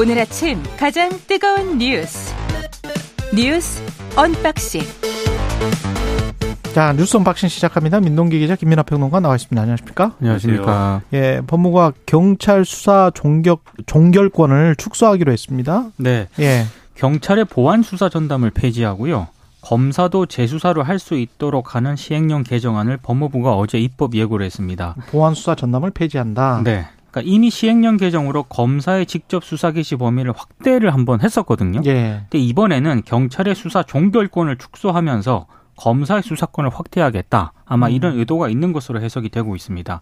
오늘 아침 가장 뜨거운 뉴스 뉴스 언박싱 자 뉴스 언박싱 시작합니다. 민동기 기자 김민하 평론가 나와 있습니다. 안녕하십니까? 안녕하십니까? 예, 법무부가 경찰 수사 종결 종결권을 축소하기로 했습니다. 네. 예. 경찰의 보완 수사 전담을 폐지하고요. 검사도 재수사를 할 수 있도록 하는 시행령 개정안을 법무부가 어제 입법 예고를 했습니다. 보안 수사 전담을 폐지한다. 네. 그러니까 이미 시행령 개정으로 검사의 직접 수사 개시 범위를 확대를 한번 했었거든요. 예. 근데 이번에는 경찰의 수사 종결권을 축소하면서 검사의 수사권을 확대하겠다. 아마 음. 이런 의도가 있는 것으로 해석이 되고 있습니다.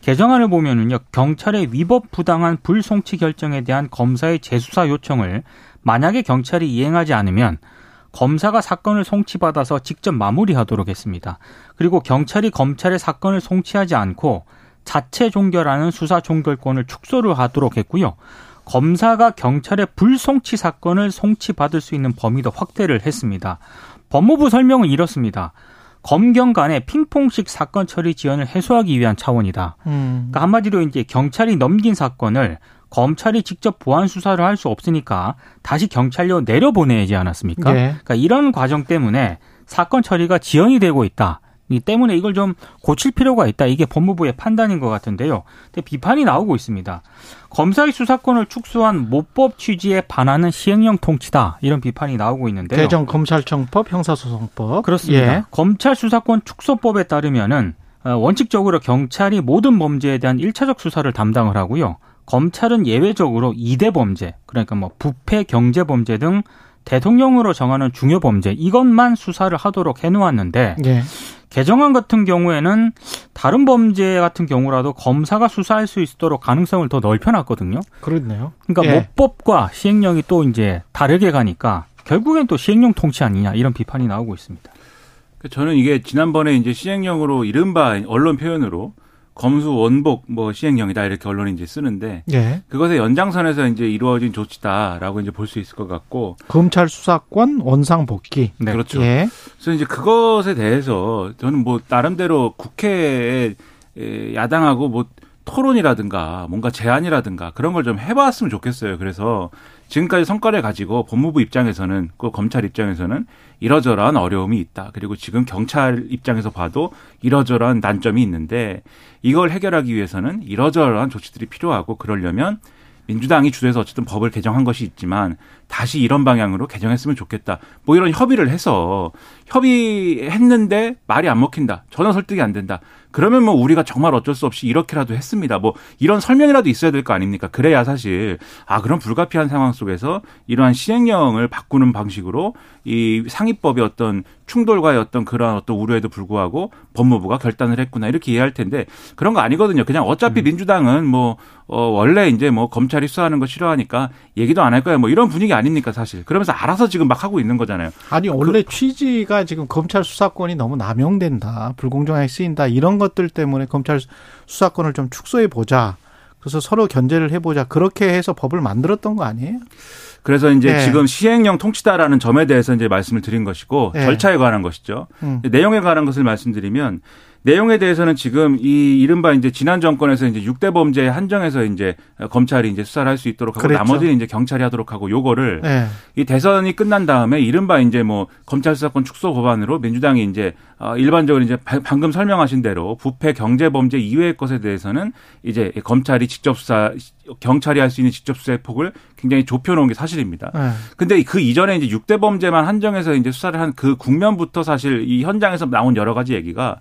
개정안을 보면은요, 경찰의 위법 부당한 불송치 결정에 대한 검사의 재수사 요청을 만약에 경찰이 이행하지 않으면 검사가 사건을 송치받아서 직접 마무리하도록 했습니다. 그리고 경찰이 검찰의 사건을 송치하지 않고 자체 종결하는 수사 종결권을 축소를 하도록 했고요. 검사가 경찰의 불송치 사건을 송치받을 수 있는 범위도 확대를 했습니다. 법무부 설명은 이렇습니다. 검경 간의 핑퐁식 사건 처리 지연을 해소하기 위한 차원이다. 음. 그러니까 한마디로 이제 경찰이 넘긴 사건을 검찰이 직접 보안 수사를 할 수 없으니까 다시 경찰로 내려보내지 않았습니까? 예. 그러니까 이런 과정 때문에 사건 처리가 지연이 되고 있다. 이 때문에 이걸 좀 고칠 필요가 있다. 이게 법무부의 판단인 것 같은데요. 근데 비판이 나오고 있습니다. 검사의 수사권을 축소한 모법 취지에 반하는 시행령 통치다. 이런 비판이 나오고 있는데요. 대전 검찰청법, 형사소송법. 그렇습니다. 예. 검찰 수사권 축소법에 따르면은 어, 원칙적으로 경찰이 모든 범죄에 대한 일차적 수사를 담당을 하고요. 검찰은 예외적으로 이대 범죄, 그러니까 뭐 부패, 경제 범죄 등 대통령으로 정하는 중요 범죄 이것만 수사를 하도록 해놓았는데 예. 개정안 같은 경우에는 다른 범죄 같은 경우라도 검사가 수사할 수 있도록 가능성을 더 넓혀놨거든요. 그렇네요. 그러니까 예. 모법과 시행령이 또 이제 다르게 가니까 결국엔 또 시행령 통치 아니냐 이런 비판이 나오고 있습니다. 그 저는 이게 지난번에 이제 시행령으로 이른바 언론 표현으로 검수 원복 뭐 시행령이다 이렇게 언론이 이제 쓰는데 예. 그것의 연장선에서 이제 이루어진 조치다라고 이제 볼 수 있을 것 같고 검찰 수사권 원상 복귀. 네. 그렇죠. 예. 그래서 이제 그것에 대해서 저는 뭐 나름대로 국회에 에, 야당하고 뭐 토론이라든가 뭔가 제안이라든가 그런 걸 좀 해봤으면 좋겠어요. 그래서 지금까지 성과를 가지고 법무부 입장에서는 그 검찰 입장에서는 이러저러한 어려움이 있다. 그리고 지금 경찰 입장에서 봐도 이러저러한 난점이 있는데 이걸 해결하기 위해서는 이러저러한 조치들이 필요하고 그러려면 민주당이 주도해서 어쨌든 법을 개정한 것이 있지만 다시 이런 방향으로 개정했으면 좋겠다. 뭐 이런 협의를 해서 협의했는데 말이 안 먹힌다. 전혀 설득이 안 된다. 그러면 뭐 우리가 정말 어쩔 수 없이 이렇게라도 했습니다. 뭐 이런 설명이라도 있어야 될 거 아닙니까? 그래야 사실 아 그런 불가피한 상황 속에서 이러한 시행령을 바꾸는 방식으로 이 상위법의 어떤 충돌과의 어떤 그러한 어떤 우려에도 불구하고 법무부가 결단을 했구나 이렇게 이해할 텐데 그런 거 아니거든요. 그냥 어차피 민주당은 뭐 어, 원래 이제 뭐 검찰이 수사하는 거 싫어하니까 얘기도 안 할 거야. 뭐 이런 분위기 아닙니까 사실. 그러면서 알아서 지금 막 하고 있는 거잖아요. 아니 원래 취지가 지금 검찰 수사권이 너무 남용된다, 불공정하게 쓰인다 이런 것들 때문에 검찰 수사권을 좀 축소해 보자. 그래서 서로 견제를 해보자. 그렇게 해서 법을 만들었던 거 아니에요? 그래서 이제 네. 지금 시행령 통치다라는 점에 대해서 이제 말씀을 드린 것이고 네. 절차에 관한 것이죠. 음. 내용에 관한 것을 말씀드리면 내용에 대해서는 지금 이 이른바 이제 지난 정권에서 이제 6대 범죄에 한정해서 이제 검찰이 이제 수사를 할 수 있도록 하고 그랬죠. 나머지는 이제 경찰이 하도록 하고 요거를 네. 이 대선이 끝난 다음에 이른바 이제 뭐 검찰 수사권 축소 법안으로 민주당이 이제 어 일반적으로 이제 바- 방금 설명하신 대로 부패 경제 범죄 이외의 것에 대해서는 이제 검찰이 직접 수사 경찰이 할 수 있는 직접 수사의 폭을 굉장히 좁혀 놓은 게 사실입니다. 네. 근데 그 이전에 이제 6대 범죄만 한정해서 이제 수사를 한 그 국면부터 사실 이 현장에서 나온 여러 가지 얘기가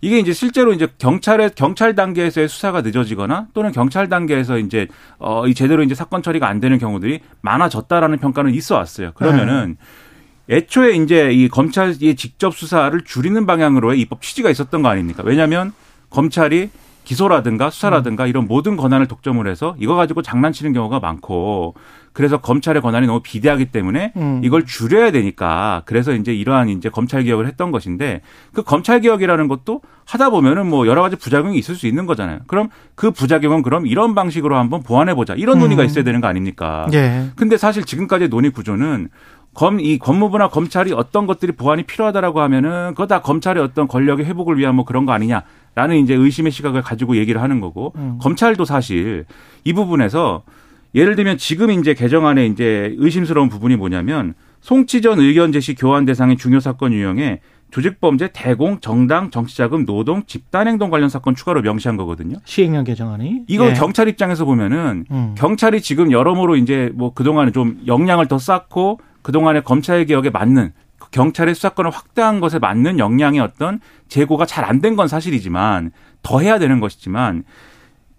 이게 이제 실제로 이제 경찰의 경찰 단계에서의 수사가 늦어지거나 또는 경찰 단계에서 이제 어 이 제대로 이제 사건 처리가 안 되는 경우들이 많아졌다라는 평가는 있어 왔어요. 그러면은 애초에 이제 이 검찰의 직접 수사를 줄이는 방향으로의 입법 취지가 있었던 거 아닙니까? 왜냐하면 검찰이 기소라든가 수사라든가 이런 모든 권한을 독점을 해서 이거 가지고 장난치는 경우가 많고 그래서 검찰의 권한이 너무 비대하기 때문에 음. 이걸 줄여야 되니까 그래서 이제 이러한 이제 검찰 개혁을 했던 것인데 그 검찰 개혁이라는 것도 하다 보면은 뭐 여러 가지 부작용이 있을 수 있는 거잖아요. 그럼 그 부작용은 그럼 이런 방식으로 한번 보완해 보자. 이런 논의가 음. 있어야 되는 거 아닙니까? 예. 근데 사실 지금까지의 논의 구조는 검, 이 법무부나 검찰이 어떤 것들이 보완이 필요하다라고 하면은 그거 다 검찰의 어떤 권력의 회복을 위한 뭐 그런 거 아니냐라는 이제 의심의 시각을 가지고 얘기를 하는 거고 음. 검찰도 사실 이 부분에서 예를 들면 지금 이제 개정안에 이제 의심스러운 부분이 뭐냐면 송치 전 의견 제시 교환 대상의 중요 사건 유형에 조직범죄, 대공, 정당, 정치자금, 노동, 집단행동 관련 사건 추가로 명시한 거거든요. 시행령 개정안이. 이거 예. 경찰 입장에서 보면은 음. 경찰이 지금 여러모로 이제 뭐 그동안에 좀 역량을 더 쌓고 그동안에 검찰 개혁에 맞는 경찰의 수사권을 확대한 것에 맞는 역량의 어떤 재고가 잘 안 된 건 사실이지만 더 해야 되는 것이지만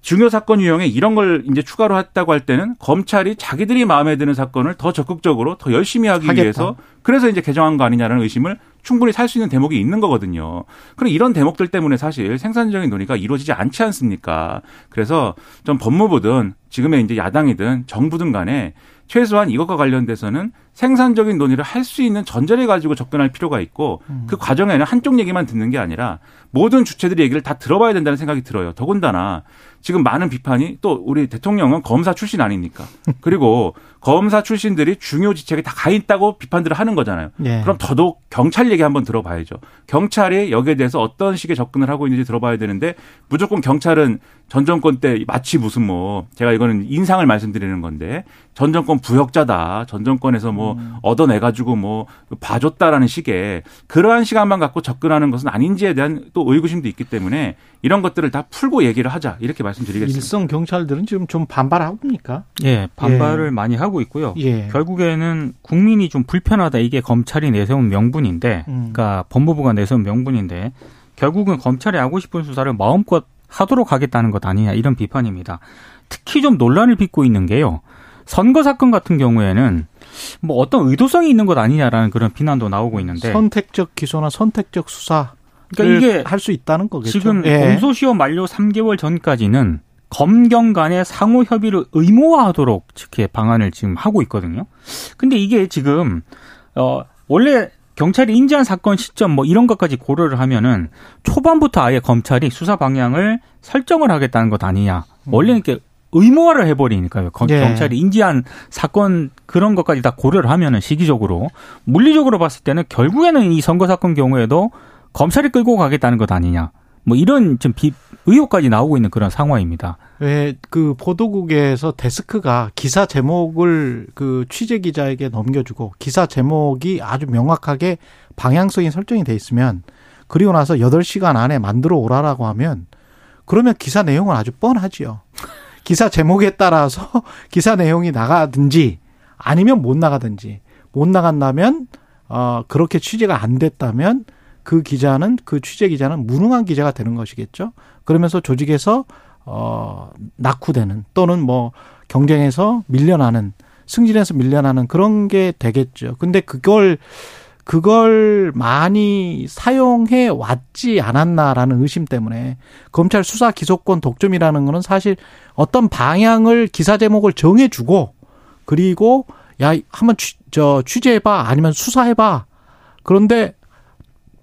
중요 사건 유형에 이런 걸 이제 추가로 했다고 할 때는 검찰이 자기들이 마음에 드는 사건을 더 적극적으로 더 열심히 하기 하겠다. 위해서 그래서 이제 개정한 거 아니냐는 의심을 충분히 살 수 있는 대목이 있는 거거든요. 그럼 이런 대목들 때문에 사실 생산적인 논의가 이루어지지 않지 않습니까? 그래서 좀 법무부든 지금의 이제 야당이든 정부든 간에 최소한 이것과 관련돼서는 생산적인 논의를 할 수 있는 전제를 가지고 접근할 필요가 있고 그 과정에는 한쪽 얘기만 듣는 게 아니라 모든 주체들의 얘기를 다 들어봐야 된다는 생각이 들어요. 더군다나 지금 많은 비판이 또 우리 대통령은 검사 출신 아닙니까? 그리고 검사 출신들이 중요 지책에 다 가 있다고 비판들을 하는 거잖아요. 예. 그럼 더더욱 경찰 얘기 한번 들어봐야죠. 경찰이 여기에 대해서 어떤 식의 접근을 하고 있는지 들어봐야 되는데 무조건 경찰은 전 정권 때 마치 무슨 뭐 제가 이거는 인상을 말씀드리는 건데 전 정권 부역자다. 전 정권에서 뭐 얻어내 가지고 뭐 봐줬다라는 식의 그러한 시간만 갖고 접근하는 것은 아닌지에 대한 또 의구심도 있기 때문에 이런 것들을 다 풀고 얘기를 하자 이렇게 말씀드리겠습니다. 일선 경찰들은 지금 좀 반발합니까? 예, 반발을 많이 하고 있고요. 예. 결국에는 국민이 좀 불편하다 이게 검찰이 내세운 명분인데, 음. 그러니까 법무부가 내세운 명분인데 결국은 검찰이 하고 싶은 수사를 마음껏 하도록 하겠다는 것 아니냐 이런 비판입니다. 특히 좀 논란을 빚고 있는 게요. 선거 사건 같은 경우에는 뭐 어떤 의도성이 있는 것 아니냐라는 그런 비난도 나오고 있는데, 선택적 기소나 선택적 수사 그러니까 이게 할 수 있다는 거겠죠. 지금 예. 공소시효 만료 3개월 전까지는 검경 간의 상호 협의를 의무화하도록 이렇게 방안을 지금 하고 있거든요. 근데 이게 지금 어 원래 경찰이 인지한 사건 시점 뭐 이런 것까지 고려를 하면은 초반부터 아예 검찰이 수사 방향을 설정을 하겠다는 것 아니냐. 원래는 이렇게 의무화를 해버리니까요. 거- 예. 경찰이 인지한 사건 그런 것까지 다 고려를 하면은 시기적으로 물리적으로 봤을 때는 결국에는 이 선거 사건 경우에도 검찰이 끌고 가겠다는 것 아니냐. 뭐 이런 좀 비, 의혹까지 나오고 있는 그런 상황입니다. 왜 그 보도국에서 데스크가 기사 제목을 그 취재 기자에게 넘겨주고 기사 제목이 아주 명확하게 방향성이 설정이 돼 있으면 그리고 나서 8시간 안에 만들어 오라라고 하면 그러면 기사 내용은 아주 뻔하지요. 기사 제목에 따라서 기사 내용이 나가든지 아니면 못 나가든지 못 나간다면 어 그렇게 취재가 안 됐다면 그 기자는 그 취재 기자는 무능한 기자가 되는 것이겠죠. 그러면서 조직에서 어 낙후되는 또는 뭐 경쟁에서 밀려나는 승진해서 밀려나는 그런 게 되겠죠. 근데 그걸 그걸 많이 사용해 왔지 않았나라는 의심 때문에 검찰 수사 기소권 독점이라는 거는 사실 어떤 방향을 기사 제목을 정해주고 그리고 야 한번 취, 저 취재해봐 아니면 수사해봐 그런데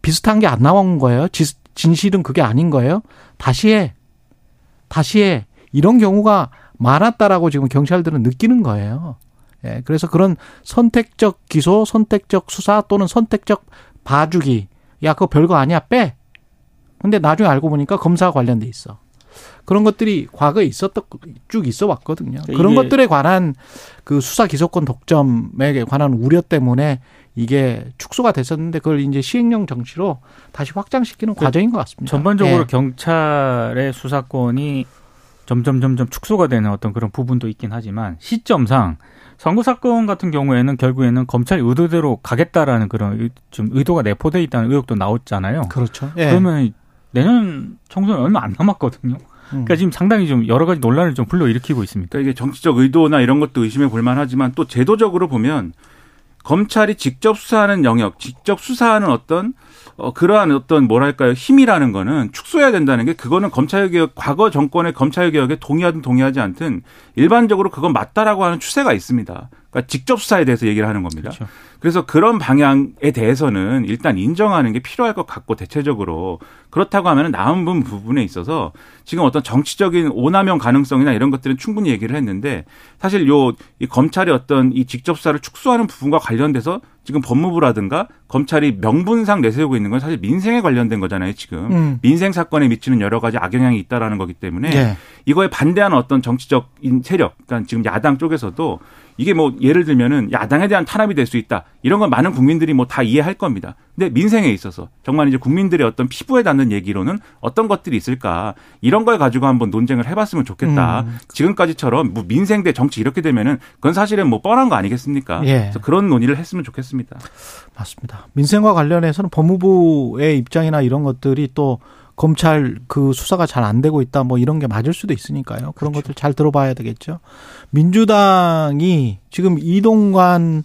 비슷한 게 안 나온 거예요. 지- 진실은 그게 아닌 거예요. 다시 해. 다시 해. 이런 경우가 많았다라고 지금 경찰들은 느끼는 거예요. 예, 그래서 그런 선택적 기소, 선택적 수사 또는 선택적 봐주기. 야, 그거 별거 아니야. 빼. 근데 나중에 알고 보니까 검사와 관련돼 있어. 그런 것들이 과거에 있었던 쭉 있어 왔거든요. 그러니까 그런 것들에 관한 그 수사 기소권 독점에 관한 우려 때문에 이게 축소가 됐었는데 그걸 이제 시행령 정치로 다시 확장시키는 과정인 것 같습니다. 전반적으로 예. 경찰의 수사권이 점점 점점 축소가 되는 어떤 그런 부분도 있긴 하지만 시점상 선거 사건 같은 경우에는 결국에는 검찰 의도대로 가겠다라는 그런 의- 좀 의도가 내포돼 있다는 의혹도 나왔잖아요. 그렇죠. 예. 그러면 내년 총선 얼마 안 남았거든요. 음. 그러니까 지금 상당히 좀 여러 가지 논란을 좀 불러일으키고 있습니다. 그러니까 이게 정치적 의도나 이런 것도 의심해 볼 만하지만 또 제도적으로 보면 검찰이 직접 수사하는 영역, 직접 수사하는 어떤 어 그러한 어떤 뭐랄까요 힘이라는 거는 축소해야 된다는 게 그거는 검찰개혁 과거 정권의 검찰개혁에 동의하든 동의하지 않든 일반적으로 그건 맞다라고 하는 추세가 있습니다. 그러니까 직접 수사에 대해서 얘기를 하는 겁니다. 그렇죠. 그래서 그런 방향에 대해서는 일단 인정하는 게 필요할 것 같고 대체적으로 그렇다고 하면 남은 부분에 있어서 지금 어떤 정치적인 오남용 가능성이나 이런 것들은 충분히 얘기를 했는데 사실 요 이 검찰의 어떤 이 직접 수사를 축소하는 부분과 관련돼서 지금 법무부라든가 검찰이 명분상 내세우고 있는 건 사실 민생에 관련된 거잖아요, 지금. 음. 민생 사건에 미치는 여러 가지 악영향이 있다라는 거기 때문에 네. 이거에 반대하는 어떤 정치적인 세력, 그러니까 지금 야당 쪽에서도 이게 뭐 예를 들면은 야당에 대한 탄압이 될 수 있다. 이런 건 많은 국민들이 뭐 다 이해할 겁니다. 근데 민생에 있어서 정말 이제 국민들의 어떤 피부에 닿는 얘기로는 어떤 것들이 있을까 이런 걸 가지고 한번 논쟁을 해봤으면 좋겠다. 음. 지금까지처럼 뭐 민생 대 정치 이렇게 되면은 그건 사실은 뭐 뻔한 거 아니겠습니까? 예. 그래서 그런 논의를 했으면 좋겠습니다. 맞습니다. 민생과 관련해서는 법무부의 입장이나 이런 것들이 또 검찰 그 수사가 잘 안 되고 있다 뭐 이런 게 맞을 수도 있으니까요. 그런 그렇죠. 것들 잘 들어봐야 되겠죠. 민주당이 지금 이동관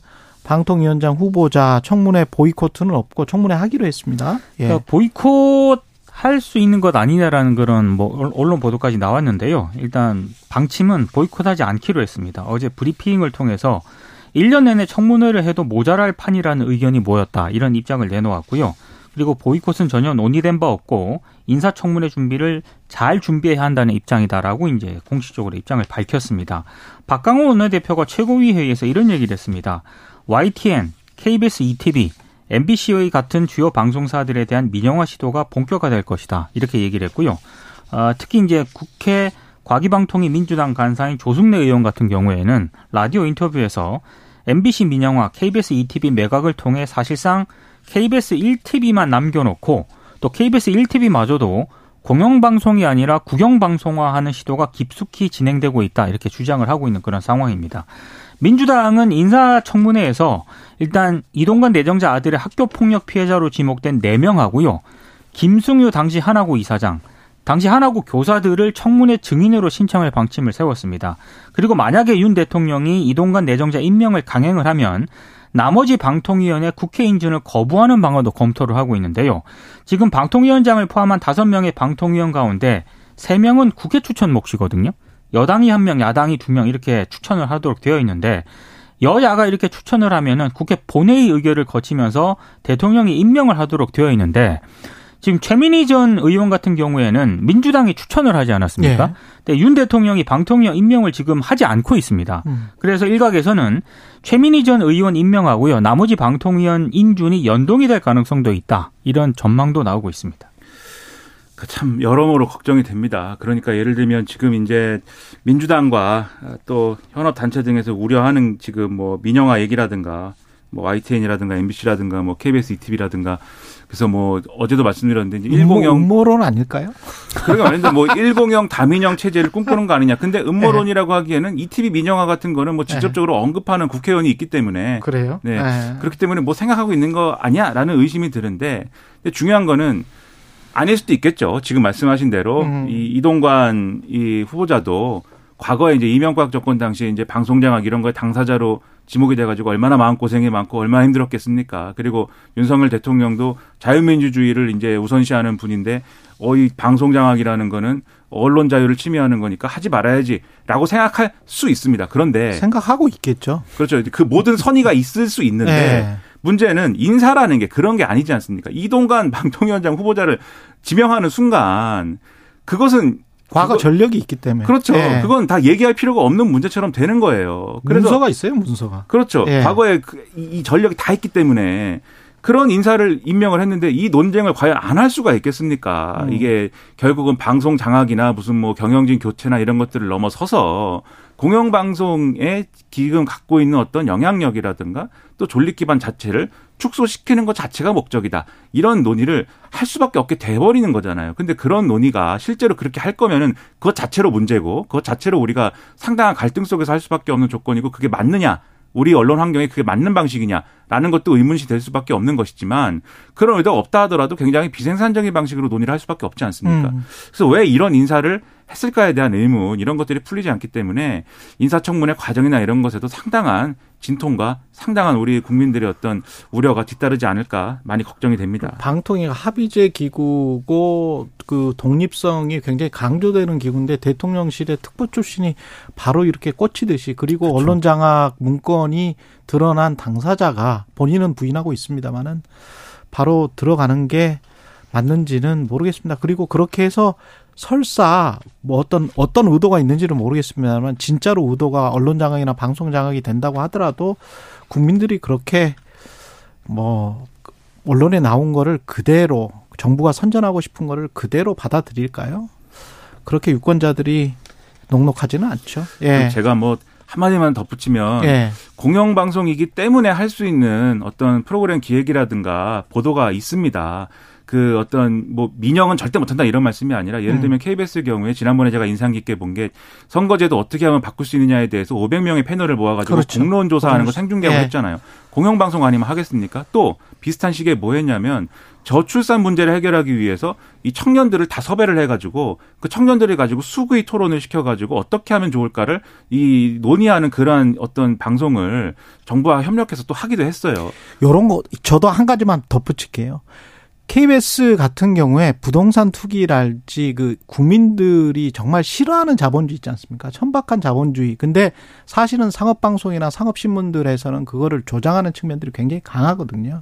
방통위원장 후보자 청문회 보이콧은 없고 청문회 하기로 했습니다. 예. 그러니까 보이콧 할 수 있는 것 아니냐라는 그런 뭐 언론 보도까지 나왔는데요. 일단 방침은 보이콧하지 않기로 했습니다. 어제 브리핑을 통해서 1년 내내 청문회를 해도 모자랄 판이라는 의견이 모였다. 이런 입장을 내놓았고요. 그리고 보이콧은 전혀 논의된 바 없고 인사청문회 준비를 잘 준비해야 한다는 입장이다라고 이제 공식적으로 입장을 밝혔습니다. 박강호 원내대표가 최고위 회의에서 이런 얘기를 했습니다. YTN, KBS ETV, MBC의 같은 주요 방송사들에 대한 민영화 시도가 본격화될 것이다. 이렇게 얘기를 했고요. 어, 특히 이제 국회 과기방통위 민주당 간사인 조승래 의원 같은 경우에는 라디오 인터뷰에서 MBC 민영화, KBS ETV 매각을 통해 사실상 KBS 1TV만 남겨놓고 또 KBS 1TV마저도 공영방송이 아니라 국영방송화하는 시도가 깊숙이 진행되고 있다 이렇게 주장을 하고 있는 그런 상황입니다. 민주당은 인사청문회에서 일단 이동관 내정자 아들의 학교 폭력 피해자로 지목된 4명하고요. 김승유 당시 하나고 이사장, 당시 하나고 교사들을 청문회 증인으로 신청할 방침을 세웠습니다. 그리고 만약에 윤 대통령이 이동관 내정자 임명을 강행을 하면 나머지 방통위원회 국회 인준을 거부하는 방안도 검토를 하고 있는데요. 지금 방통위원장을 포함한 다섯 명의 방통위원 가운데 세 명은 국회 추천 몫이거든요. 여당이 한 명, 야당이 두 명 이렇게 추천을 하도록 되어 있는데 여야가 이렇게 추천을 하면은 국회 본회의 의결을 거치면서 대통령이 임명을 하도록 되어 있는데 지금 최민희 전 의원 같은 경우에는 민주당이 추천을 하지 않았습니까? 예. 근데 윤 대통령이 방통위원 임명을 지금 하지 않고 있습니다. 음. 그래서 일각에서는 최민희 전 의원 임명하고요. 나머지 방통위원 인준이 연동이 될 가능성도 있다. 이런 전망도 나오고 있습니다. 그참 여러모로 걱정이 됩니다. 그러니까 예를 들면 지금 이제 민주당과 또 현업 단체 등에서 우려하는 지금 뭐 민영화 얘기라든가 뭐 YTN이라든가 MBC라든가 뭐 KBS ETV라든가 그래서 뭐 어제도 말씀드렸는데 1공형 음모론 아닐까요? 그런 아닌데 뭐 1공형 다민영 체제를 꿈꾸는 거 아니냐. 근데 음모론이라고 하기에는 ETV 민영화 같은 거는 뭐 직접적으로 네. 언급하는 국회의원이 있기 때문에 그래요? 네. 네. 그렇기 때문에 뭐 생각하고 있는 거 아니야라는 의심이 드는데 근데 중요한 거는 아닐 수도 있겠죠. 지금 말씀하신 대로 음. 이 이동관 이 후보자도 과거에 이제 이명박 정권 당시에 이제 방송장악 이런 거에 당사자로 지목이 돼가지고 얼마나 마음고생이 많고 얼마나 힘들었겠습니까. 그리고 윤석열 대통령도 자유민주주의를 이제 우선시하는 분인데 어, 이 방송장악이라는 거는 언론 자유를 침해하는 거니까 하지 말아야지라고 생각할 수 있습니다. 그런데 생각하고 있겠죠. 그렇죠. 그 모든 선의가 있을 수 있는데 네. 문제는 인사라는 게 그런 게 아니지 않습니까? 이동관 방통위원장 후보자를 지명하는 순간 그것은 과거 그거, 전력이 있기 때문에. 그렇죠. 예. 그건 다 얘기할 필요가 없는 문제처럼 되는 거예요. 그래서 문서가 있어요, 문서가. 그렇죠. 예. 과거에 그, 이 전력이 다 있기 때문에 그런 인사를 임명을 했는데 이 논쟁을 과연 안 할 수가 있겠습니까? 음. 이게 결국은 방송 장악이나 무슨 뭐 경영진 교체나 이런 것들을 넘어서서 공영방송에 지금 갖고 있는 어떤 영향력이라든가 또 존립 기반 자체를 축소시키는 것 자체가 목적이다. 이런 논의를 할 수밖에 없게 돼버리는 거잖아요. 근데 그런 논의가 실제로 그렇게 할 거면은 그것 자체로 문제고 그것 자체로 우리가 상당한 갈등 속에서 할 수밖에 없는 조건이고 그게 맞느냐. 우리 언론 환경에 그게 맞는 방식이냐라는 것도 의문시 될 수밖에 없는 것이지만 그런 의도가 없다 하더라도 굉장히 비생산적인 방식으로 논의를 할 수밖에 없지 않습니까? 음. 그래서 왜 이런 인사를 했을까에 대한 의문 이런 것들이 풀리지 않기 때문에 인사청문회 과정이나 이런 것에도 상당한 진통과 상당한 우리 국민들의 어떤 우려가 뒤따르지 않을까 많이 걱정이 됩니다. 방통위가 합의제 기구고 그 독립성이 굉장히 강조되는 기구인데 대통령실의 특보 출신이 바로 이렇게 꽂히듯이 그리고 그렇죠. 언론 장악 문건이 드러난 당사자가 본인은 부인하고 있습니다만은 바로 들어가는 게 맞는지는 모르겠습니다. 그리고 그렇게 해서 설사 뭐 어떤 어떤 의도가 있는지는 모르겠습니다만 진짜로 의도가 언론 장악이나 방송 장악이 된다고 하더라도 국민들이 그렇게 뭐 언론에 나온 거를 그대로 정부가 선전하고 싶은 거를 그대로 받아들일까요? 그렇게 유권자들이 녹록하지는 않죠. 예. 제가 뭐 한마디만 덧붙이면 예. 공영방송이기 때문에 할 수 있는 어떤 프로그램 기획이라든가 보도가 있습니다. 그 어떤 뭐 민영은 절대 못한다 이런 말씀이 아니라 예를 들면 KBS 경우에 지난번에 제가 인상 깊게 본 게 선거제도 어떻게 하면 바꿀 수 있느냐에 대해서 500명의 패널을 모아가지고 그렇죠. 공론 조사하는 거 그렇죠. 생중계하고 예. 했잖아요. 공영방송 아니면 하겠습니까? 또 비슷한 시기에 뭐 했냐면 저출산 문제를 해결하기 위해서 이 청년들을 다 섭외를 해가지고 그 청년들을 가지고 수구의 토론을 시켜가지고 어떻게 하면 좋을까를 이 논의하는 그러한 어떤 방송을 정부와 협력해서 또 하기도 했어요. 요런 거 저도 한 가지만 덧붙일게요. KBS 같은 경우에 부동산 투기랄지 그 국민들이 정말 싫어하는 자본주의 있지 않습니까? 천박한 자본주의. 근데 사실은 상업방송이나 상업신문들에서는 그거를 조장하는 측면들이 굉장히 강하거든요.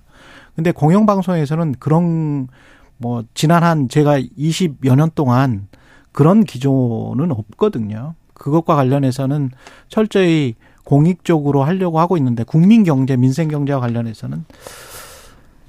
근데 공영방송에서는 그런 뭐 지난 한 제가 20여 년 동안 그런 기조는 없거든요. 그것과 관련해서는 철저히 공익적으로 하려고 하고 있는데 국민 경제, 민생 경제와 관련해서는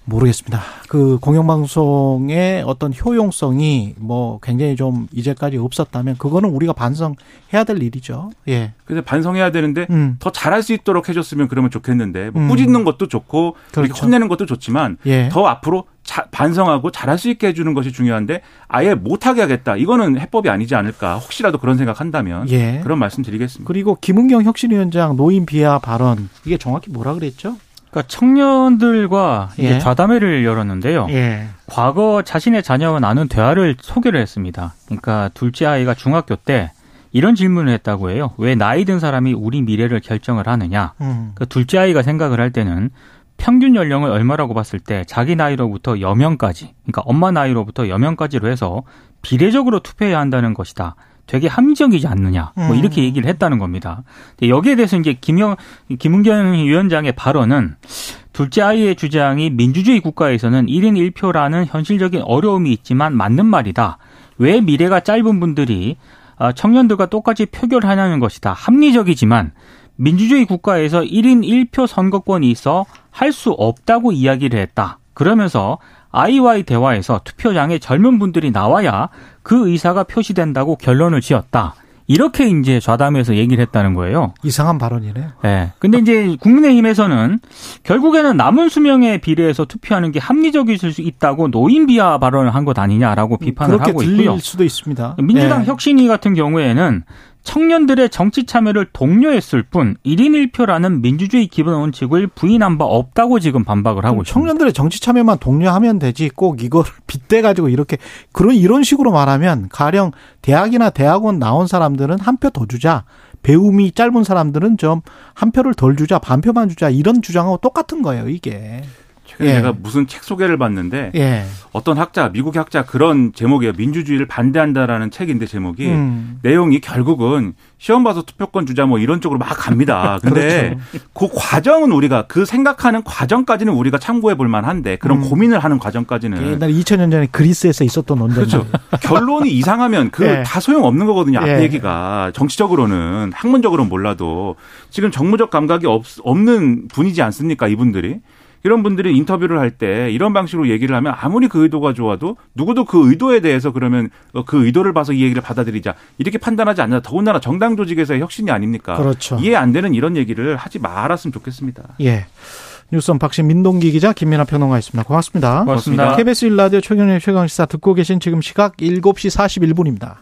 모르겠습니다. 그 공영방송의 어떤 효용성이 뭐 굉장히 좀 이제까지 없었다면 그거는 우리가 반성해야 될 일이죠. 예. 그래서 반성해야 되는데 음. 더 잘할 수 있도록 해줬으면 그러면 좋겠는데 뭐 음. 꾸짖는 것도 좋고 이렇게 그렇죠. 혼내는 것도 좋지만 예. 더 앞으로 자- 반성하고 잘할 수 있게 해주는 것이 중요한데 아예 못하게 하겠다 이거는 해법이 아니지 않을까 혹시라도 그런 생각한다면 예. 그런 말씀 드리겠습니다. 그리고 김은경 혁신위원장 노인 비하 발언 이게 정확히 뭐라 그랬죠? 그러니까 청년들과 예. 좌담회를 열었는데요. 예. 과거 자신의 자녀와 나눈 대화를 소개를 했습니다. 그러니까 둘째 아이가 중학교 때 이런 질문을 했다고 해요. 왜 나이 든 사람이 우리 미래를 결정을 하느냐? 음. 그 둘째 아이가 생각을 할 때는 평균 연령을 얼마라고 봤을 때 자기 나이로부터 여명까지, 그러니까 엄마 나이로부터 여명까지로 해서 비례적으로 투표해야 한다는 것이다. 되게 합리적이지 않느냐. 뭐 음. 이렇게 얘기를 했다는 겁니다. 여기에 대해서 이제 김영, 김은경 위원장의 발언은 둘째 아이의 주장이 민주주의 국가에서는 1인 1표라는 현실적인 어려움이 있지만 맞는 말이다. 왜 미래가 짧은 분들이 아, 청년들과 똑같이 표결하냐는 것이다. 합리적이지만 민주주의 국가에서 1인 1표 선거권이 있어 할 수 없다고 이야기를 했다. 그러면서 아이와의 대화에서 투표장에 젊은 분들이 나와야 그 의사가 표시된다고 결론을 지었다. 이렇게 이제 좌담에서 얘기를 했다는 거예요. 이상한 발언이네요. 예. 근데 이제 국민의힘에서는 결국에는 남은 수명에 비례해서 투표하는 게 합리적일 수 있다고 노인 비하 발언을 한 것 아니냐라고 비판을 그렇게 하고 들릴 있고요. 수도 있습니다. 민주당 예. 혁신위 같은 경우에는 청년들의 정치 참여를 독려했을 뿐 1인 1표라는 민주주의 기본 원칙을 부인한 바 없다고 지금 반박을 하고 있습니다. 청년들의 정치 참여만 독려하면 되지 꼭 이거를 빗대 가지고 이렇게 그런 이런 식으로 말하면 가령 대학이나 대학원 나온 사람들은 한 표 더 주자 배움이 짧은 사람들은 좀 한 표를 덜 주자 반 표만 주자 이런 주장하고 똑같은 거예요 이게 예. 제가 무슨 책 소개를 봤는데 예 어떤 학자 미국의 학자 그런 제목이에요. 민주주의를 반대한다라는 책인데 제목이 음. 내용이 결국은 시험 봐서 투표권 주자 뭐 이런 쪽으로 막 갑니다. 근데 그 과정은 우리가 그 생각하는 과정까지는 우리가 참고해 볼 만한데 그런 음. 고민을 하는 과정까지는 옛날 2000년 전에 그리스에서 있었던 논쟁 그렇죠. 결론이 이상하면 그 예. 다 소용 없는 거거든요. 앞에 예. 얘기가 정치적으로는 학문적으로는 몰라도 지금 정무적 감각이 없, 없는 분이지 않습니까? 이분들이. 이런 분들이 인터뷰를 할 때 이런 방식으로 얘기를 하면 아무리 그 의도가 좋아도 누구도 그 의도에 대해서 그러면 어, 그 의도를 봐서 이 얘기를 받아들이자 이렇게 판단하지 않나 더군다나 정당 조직에서의 혁신이 아닙니까? 그렇죠. 이해 안 되는 이런 얘기를 하지 말았으면 좋겠습니다. 예 뉴스 언박싱 민동기 기자 김민하 평론가였습니다 고맙습니다. 고맙습니다. KBS 일라디오 최경영의 최강시사 듣고 계신 지금 시각 7시 41분입니다.